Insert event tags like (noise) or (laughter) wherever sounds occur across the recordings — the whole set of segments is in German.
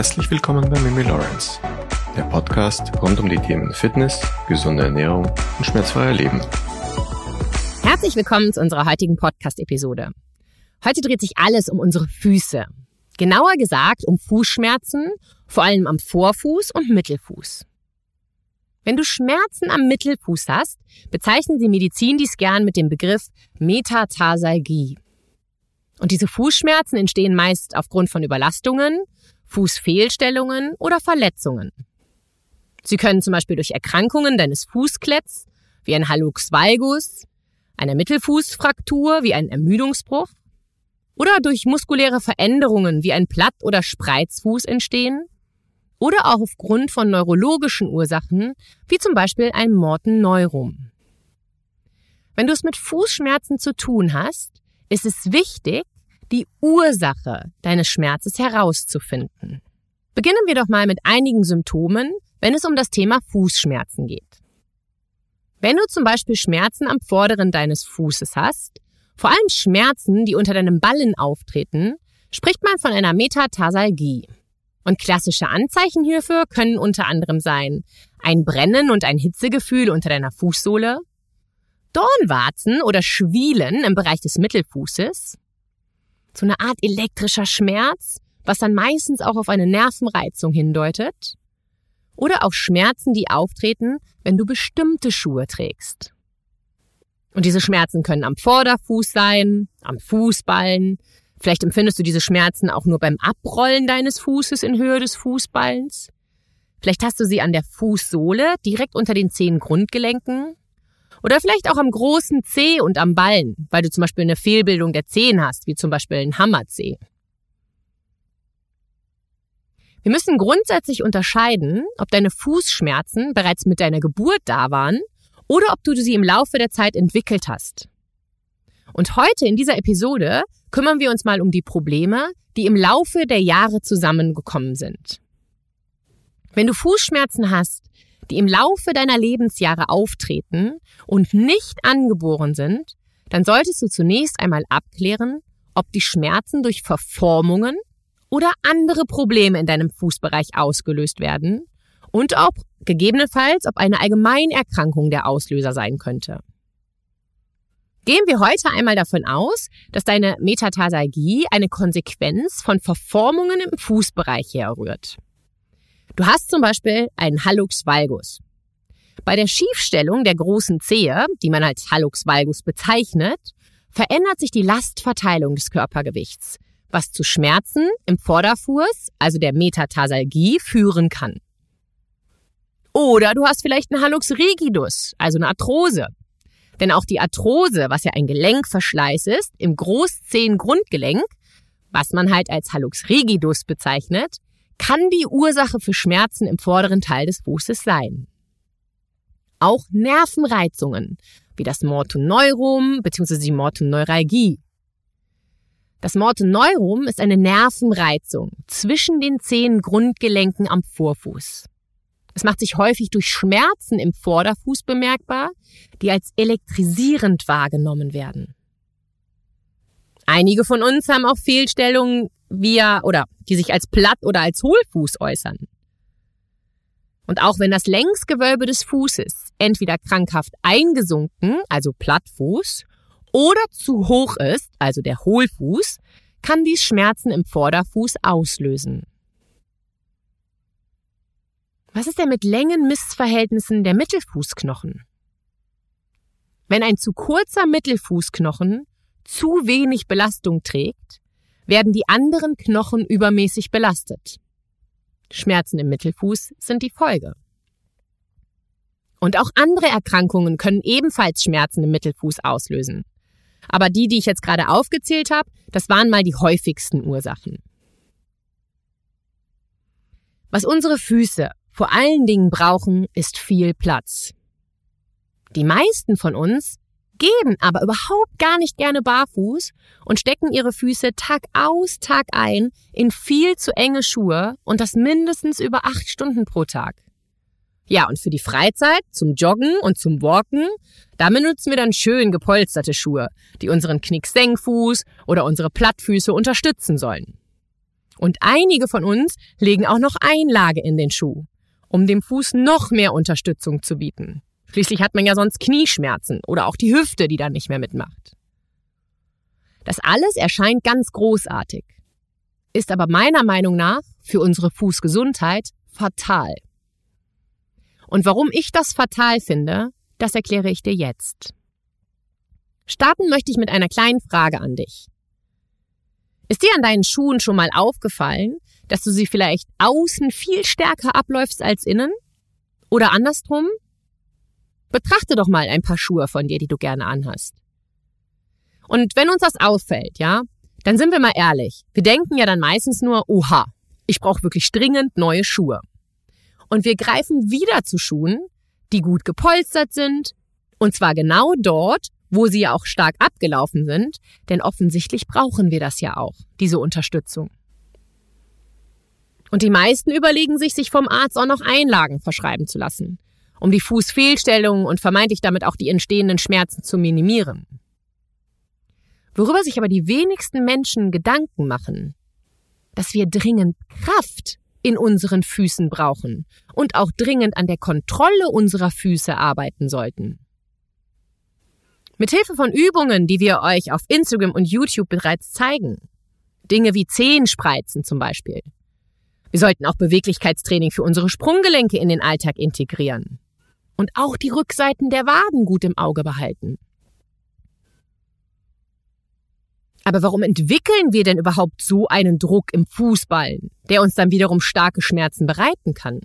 Herzlich willkommen bei Mimi Lawrence, der Podcast rund um die Themen Fitness, gesunde Ernährung und schmerzfreier Leben. Herzlich willkommen zu unserer heutigen Podcast-Episode. Heute dreht sich alles um unsere Füße. Genauer gesagt um Fußschmerzen, vor allem am Vorfuß und Mittelfuß. Wenn du Schmerzen am Mittelfuß hast, bezeichnen die Medizin dies gern mit dem Begriff Metatarsalgie. Und diese Fußschmerzen entstehen meist aufgrund von Überlastungen, Fußfehlstellungen oder Verletzungen. Sie können zum Beispiel durch Erkrankungen deines Fußkletts, wie ein Hallux valgus, einer Mittelfußfraktur, wie ein Ermüdungsbruch, oder durch muskuläre Veränderungen, wie ein Platt- oder Spreizfuß entstehen, oder auch aufgrund von neurologischen Ursachen, wie zum Beispiel ein Mortenneurum. Wenn du es mit Fußschmerzen zu tun hast, ist es wichtig, die Ursache deines Schmerzes herauszufinden. Beginnen wir doch mal mit einigen Symptomen, wenn es um das Thema Fußschmerzen geht. Wenn du zum Beispiel Schmerzen am Vorderen deines Fußes hast, vor allem Schmerzen, die unter deinem Ballen auftreten, spricht man von einer Metatarsalgie. Und klassische Anzeichen hierfür können unter anderem sein ein Brennen und ein Hitzegefühl unter deiner Fußsohle, Dornwarzen oder Schwielen im Bereich des Mittelfußes, so eine Art elektrischer Schmerz, was dann meistens auch auf eine Nervenreizung hindeutet, oder auch Schmerzen, die auftreten, wenn du bestimmte Schuhe trägst. Und diese Schmerzen können am Vorderfuß sein, am Fußballen. Vielleicht empfindest du diese Schmerzen auch nur beim Abrollen deines Fußes in Höhe des Fußballens. Vielleicht hast du sie an der Fußsohle, direkt unter den zehn Grundgelenken. Oder vielleicht auch am großen Zeh und am Ballen, weil du zum Beispiel eine Fehlbildung der Zehen hast, wie zum Beispiel ein Hammerzeh. Wir müssen grundsätzlich unterscheiden, ob deine Fußschmerzen bereits mit deiner Geburt da waren oder ob du sie im Laufe der Zeit entwickelt hast. Und heute in dieser Episode kümmern wir uns mal um die Probleme, die im Laufe der Jahre zusammengekommen sind. Wenn du Fußschmerzen hast, die im Laufe deiner Lebensjahre auftreten und nicht angeboren sind, dann solltest du zunächst einmal abklären, ob die Schmerzen durch Verformungen oder andere Probleme in deinem Fußbereich ausgelöst werden und ob gegebenenfalls, ob eine Allgemeinerkrankung der Auslöser sein könnte. Gehen wir heute einmal davon aus, dass deine Metatarsalgie eine Konsequenz von Verformungen im Fußbereich herrührt. Du hast zum Beispiel einen Hallux valgus. Bei der Schiefstellung der großen Zehe, die man als Hallux valgus bezeichnet, verändert sich die Lastverteilung des Körpergewichts, was zu Schmerzen im Vorderfuß, also der Metatarsalgie, führen kann. Oder du hast vielleicht einen Hallux rigidus, also eine Arthrose. Denn auch die Arthrose, was ja ein Gelenkverschleiß ist, im Großzehengrundgelenk, was man halt als Hallux rigidus bezeichnet, kann die Ursache für Schmerzen im vorderen Teil des Fußes sein. Auch Nervenreizungen, wie das Mortoneurum bzw. die Mortoneuralgie, das Mortoneurum ist eine Nervenreizung zwischen den zehn Grundgelenken am Vorfuß. Es macht sich häufig durch Schmerzen im Vorderfuß bemerkbar, die als elektrisierend wahrgenommen werden. Einige von uns haben auch Fehlstellungen via oder die sich als Platt oder als Hohlfuß äußern. Und auch wenn das Längsgewölbe des Fußes entweder krankhaft eingesunken, also Plattfuß, oder zu hoch ist, also der Hohlfuß, kann dies Schmerzen im Vorderfuß auslösen. Was ist denn mit Längenmissverhältnissen der Mittelfußknochen? Wenn ein zu kurzer Mittelfußknochen zu wenig Belastung trägt, werden die anderen Knochen übermäßig belastet. Schmerzen im Mittelfuß sind die Folge. Und auch andere Erkrankungen können ebenfalls Schmerzen im Mittelfuß auslösen. Aber die, die ich jetzt gerade aufgezählt habe, das waren mal die häufigsten Ursachen. Was unsere Füße vor allen Dingen brauchen, ist viel Platz. Die meisten von uns gehen aber überhaupt gar nicht gerne barfuß und stecken ihre Füße Tag aus, Tag ein in viel zu enge Schuhe und das mindestens über acht Stunden pro Tag. Ja, und für die Freizeit, zum Joggen und zum Walken, da benutzen wir dann schön gepolsterte Schuhe, die unseren Knicksenkfuß oder unsere Plattfüße unterstützen sollen. Und einige von uns legen auch noch Einlage in den Schuh, um dem Fuß noch mehr Unterstützung zu bieten. Schließlich hat man ja sonst Knieschmerzen oder auch die Hüfte, die dann nicht mehr mitmacht. Das alles erscheint ganz großartig, ist aber meiner Meinung nach für unsere Fußgesundheit fatal. Und warum ich das fatal finde, das erkläre ich dir jetzt. Starten möchte ich mit einer kleinen Frage an dich. Ist dir an deinen Schuhen schon mal aufgefallen, dass du sie vielleicht außen viel stärker abläufst als innen? Oder andersrum? Betrachte doch mal ein paar Schuhe von dir, die du gerne anhast. Und wenn uns das auffällt, ja, dann sind wir mal ehrlich. Wir denken ja dann meistens nur, oha, ich brauche wirklich dringend neue Schuhe. Und wir greifen wieder zu Schuhen, die gut gepolstert sind, und zwar genau dort, wo sie ja auch stark abgelaufen sind, denn offensichtlich brauchen wir das ja auch, diese Unterstützung. Und die meisten überlegen sich, sich vom Arzt auch noch Einlagen verschreiben zu lassen, um die Fußfehlstellungen und vermeintlich damit auch die entstehenden Schmerzen zu minimieren. Worüber sich aber die wenigsten Menschen Gedanken machen, dass wir dringend Kraft in unseren Füßen brauchen und auch dringend an der Kontrolle unserer Füße arbeiten sollten. Mithilfe von Übungen, die wir euch auf Instagram und YouTube bereits zeigen, Dinge wie Zehenspreizen zum Beispiel. Wir sollten auch Beweglichkeitstraining für unsere Sprunggelenke in den Alltag integrieren und auch die Rückseiten der Waden gut im Auge behalten. Aber warum entwickeln wir denn überhaupt so einen Druck im Fußballen, der uns dann wiederum starke Schmerzen bereiten kann?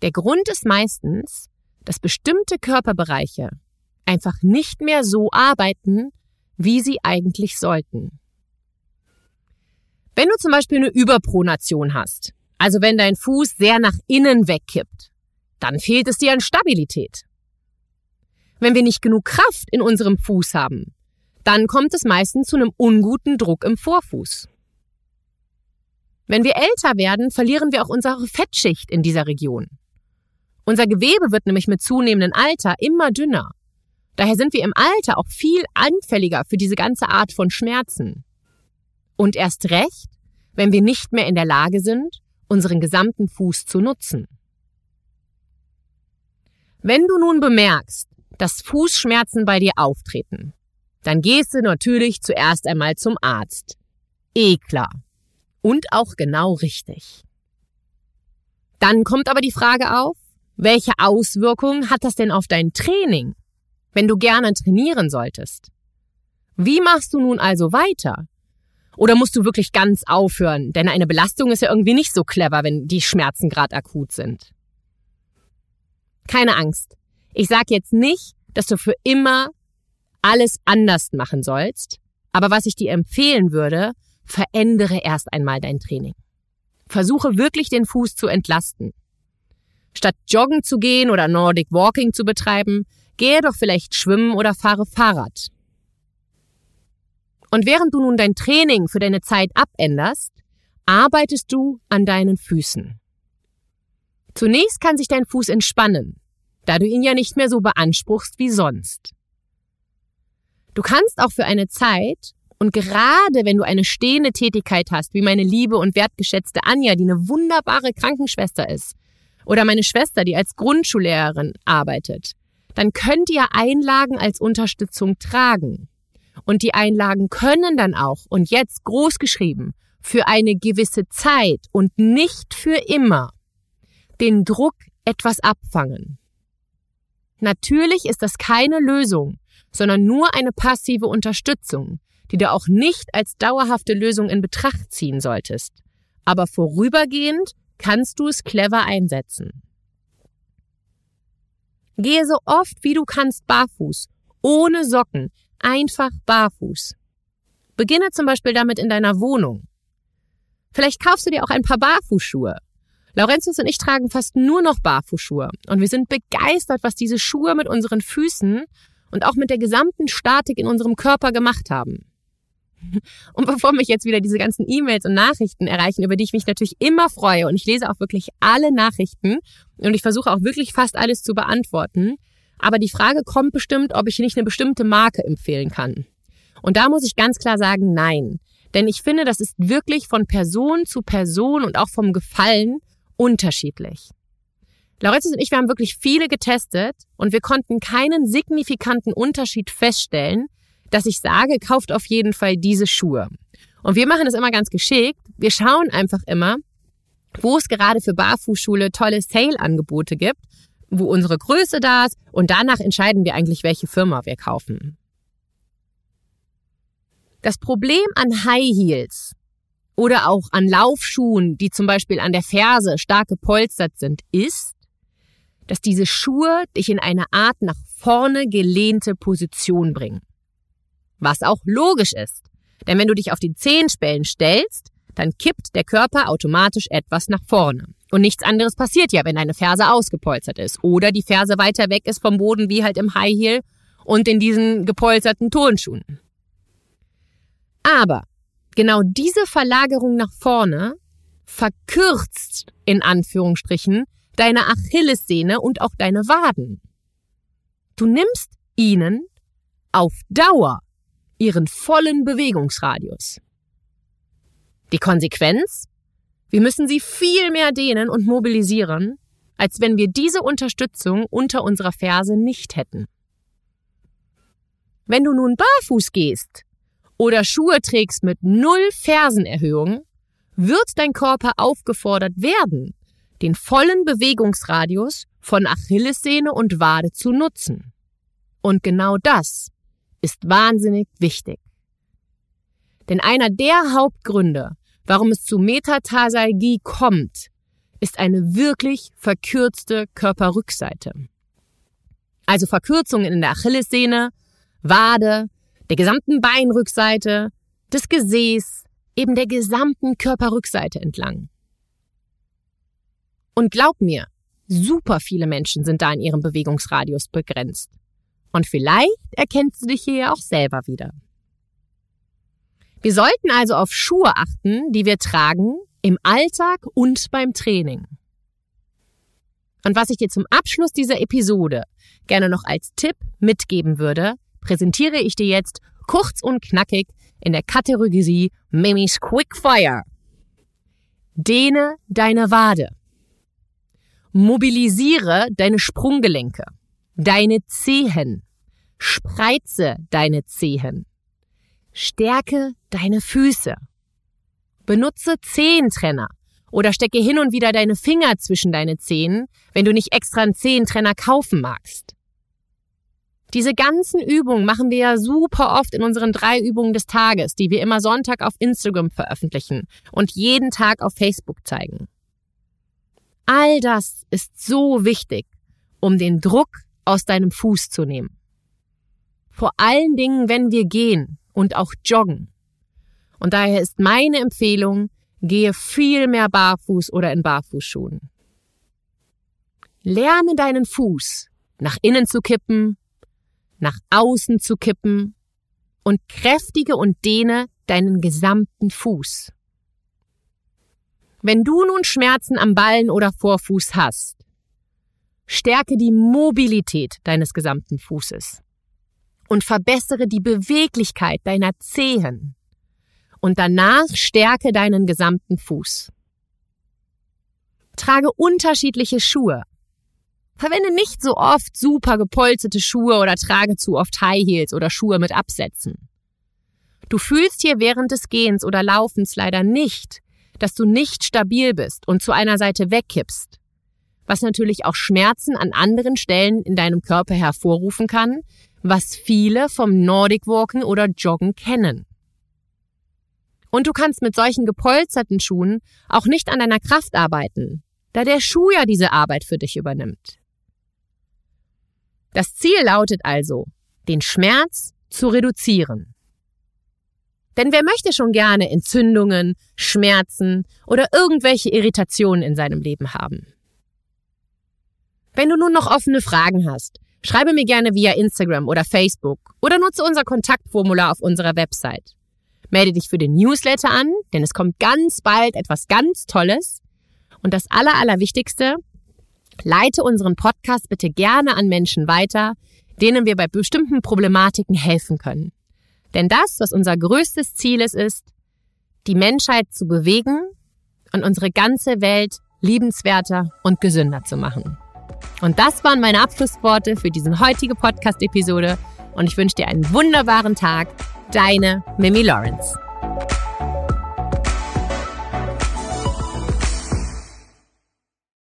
Der Grund ist meistens, dass bestimmte Körperbereiche einfach nicht mehr so arbeiten, wie sie eigentlich sollten. Wenn du zum Beispiel eine Überpronation hast, also wenn dein Fuß sehr nach innen wegkippt, dann fehlt es dir an Stabilität. Wenn wir nicht genug Kraft in unserem Fuß haben, dann kommt es meistens zu einem unguten Druck im Vorfuß. Wenn wir älter werden, verlieren wir auch unsere Fettschicht in dieser Region. Unser Gewebe wird nämlich mit zunehmendem Alter immer dünner. Daher sind wir im Alter auch viel anfälliger für diese ganze Art von Schmerzen. Und erst recht, wenn wir nicht mehr in der Lage sind, unseren gesamten Fuß zu nutzen. Wenn du nun bemerkst, dass Fußschmerzen bei dir auftreten, dann gehst du natürlich zuerst einmal zum Arzt. Eh klar. Und auch genau richtig. Dann kommt aber die Frage auf, welche Auswirkungen hat das denn auf dein Training, wenn du gerne trainieren solltest? Wie machst du nun also weiter? Oder musst du wirklich ganz aufhören? Denn eine Belastung ist ja irgendwie nicht so clever, wenn die Schmerzen gerade akut sind. Keine Angst. Ich sag jetzt nicht, dass du für immer alles anders machen sollst. Aber was ich dir empfehlen würde, verändere erst einmal dein Training. Versuche wirklich den Fuß zu entlasten. Statt joggen zu gehen oder Nordic Walking zu betreiben, gehe doch vielleicht schwimmen oder fahre Fahrrad. Und während du nun dein Training für deine Zeit abänderst, arbeitest du an deinen Füßen. Zunächst kann sich dein Fuß entspannen, da du ihn ja nicht mehr so beanspruchst wie sonst. Du kannst auch für eine Zeit und gerade wenn du eine stehende Tätigkeit hast, wie meine liebe und wertgeschätzte Anja, die eine wunderbare Krankenschwester ist, oder meine Schwester, die als Grundschullehrerin arbeitet, dann könnt ihr Einlagen als Unterstützung tragen. Und die Einlagen können dann auch, und jetzt groß geschrieben, für eine gewisse Zeit und nicht für immer, den Druck etwas abfangen. Natürlich ist das keine Lösung, sondern nur eine passive Unterstützung, die du auch nicht als dauerhafte Lösung in Betracht ziehen solltest. Aber vorübergehend kannst du es clever einsetzen. Gehe so oft wie du kannst barfuß, ohne Socken, einfach barfuß. Beginne zum Beispiel damit in deiner Wohnung. Vielleicht kaufst du dir auch ein paar Barfußschuhe. Laurentius und ich tragen fast nur noch Barfußschuhe und wir sind begeistert, was diese Schuhe mit unseren Füßen und auch mit der gesamten Statik in unserem Körper gemacht haben. (laughs) Und bevor mich jetzt wieder diese ganzen E-Mails und Nachrichten erreichen, über die ich mich natürlich immer freue, und ich lese auch wirklich alle Nachrichten und ich versuche auch wirklich fast alles zu beantworten, aber die Frage kommt bestimmt, ob ich nicht eine bestimmte Marke empfehlen kann. Und da muss ich ganz klar sagen, nein. Denn ich finde, das ist wirklich von Person zu Person und auch vom Gefallen unterschiedlich. Laurentis und ich, wir haben wirklich viele getestet und wir konnten keinen signifikanten Unterschied feststellen, dass ich sage, kauft auf jeden Fall diese Schuhe. Und wir machen das immer ganz geschickt. Wir schauen einfach immer, wo es gerade für Barfußschule tolle Sale-Angebote gibt, wo unsere Größe da ist und danach entscheiden wir eigentlich, welche Firma wir kaufen. Das Problem an High Heels oder auch an Laufschuhen, die zum Beispiel an der Ferse stark gepolstert sind, ist, dass diese Schuhe dich in eine Art nach vorne gelehnte Position bringen. Was auch logisch ist, denn wenn du dich auf die Zehenspellen stellst, dann kippt der Körper automatisch etwas nach vorne. Und nichts anderes passiert ja, wenn deine Ferse ausgepolstert ist oder die Ferse weiter weg ist vom Boden wie halt im High Heel und in diesen gepolsterten Turnschuhen. Aber genau diese Verlagerung nach vorne verkürzt in Anführungsstrichen deine Achillessehne und auch deine Waden. Du nimmst ihnen auf Dauer ihren vollen Bewegungsradius. Die Konsequenz? Wir müssen sie viel mehr dehnen und mobilisieren, als wenn wir diese Unterstützung unter unserer Ferse nicht hätten. Wenn du nun barfuß gehst, oder Schuhe trägst mit null Fersenerhöhung, wird dein Körper aufgefordert werden, den vollen Bewegungsradius von Achillessehne und Wade zu nutzen. Und genau das ist wahnsinnig wichtig. Denn einer der Hauptgründe, warum es zu Metatarsalgie kommt, ist eine wirklich verkürzte Körperrückseite. Also Verkürzungen in der Achillessehne, Wade, der gesamten Beinrückseite, des Gesäß, eben der gesamten Körperrückseite entlang. Und glaub mir, super viele Menschen sind da in ihrem Bewegungsradius begrenzt. Und vielleicht erkennst du dich hier auch selber wieder. Wir sollten also auf Schuhe achten, die wir tragen im Alltag und beim Training. Und was ich dir zum Abschluss dieser Episode gerne noch als Tipp mitgeben würde, präsentiere ich dir jetzt kurz und knackig in der Kategorie Mimis Quickfire. Dehne deine Wade. Mobilisiere deine Sprunggelenke, deine Zehen. Spreize deine Zehen. Stärke deine Füße. Benutze Zehentrenner oder stecke hin und wieder deine Finger zwischen deine Zehen, wenn du nicht extra einen Zehentrenner kaufen magst. Diese ganzen Übungen machen wir ja super oft in unseren drei Übungen des Tages, die wir immer Sonntag auf Instagram veröffentlichen und jeden Tag auf Facebook zeigen. All das ist so wichtig, um den Druck aus deinem Fuß zu nehmen. Vor allen Dingen, wenn wir gehen und auch joggen. Und daher ist meine Empfehlung, gehe viel mehr barfuß oder in Barfußschuhen. Lerne deinen Fuß nach innen zu kippen nach außen zu kippen und kräftige und dehne deinen gesamten Fuß. Wenn du nun Schmerzen am Ballen oder Vorfuß hast, stärke die Mobilität deines gesamten Fußes und verbessere die Beweglichkeit deiner Zehen und danach stärke deinen gesamten Fuß. Trage unterschiedliche Schuhe, Verwende nicht so oft super gepolsterte Schuhe oder trage zu oft High Heels oder Schuhe mit Absätzen. Du fühlst hier während des Gehens oder Laufens leider nicht, dass du nicht stabil bist und zu einer Seite wegkippst, was natürlich auch Schmerzen an anderen Stellen in deinem Körper hervorrufen kann, was viele vom Nordic Walken oder Joggen kennen. Und du kannst mit solchen gepolsterten Schuhen auch nicht an deiner Kraft arbeiten, da der Schuh ja diese Arbeit für dich übernimmt. Das Ziel lautet also, den Schmerz zu reduzieren. Denn wer möchte schon gerne Entzündungen, Schmerzen oder irgendwelche Irritationen in seinem Leben haben? Wenn du nun noch offene Fragen hast, schreibe mir gerne via Instagram oder Facebook oder nutze unser Kontaktformular auf unserer Website. Melde dich für den Newsletter an, denn es kommt ganz bald etwas ganz Tolles. Und das Aller, Allerwichtigste, Leite unseren Podcast bitte gerne an Menschen weiter, denen wir bei bestimmten Problematiken helfen können. Denn das, was unser größtes Ziel ist, ist, die Menschheit zu bewegen und unsere ganze Welt liebenswerter und gesünder zu machen. Und das waren meine Abschlussworte für diese heutige Podcast-Episode und ich wünsche dir einen wunderbaren Tag. Deine Mimi Lawrence.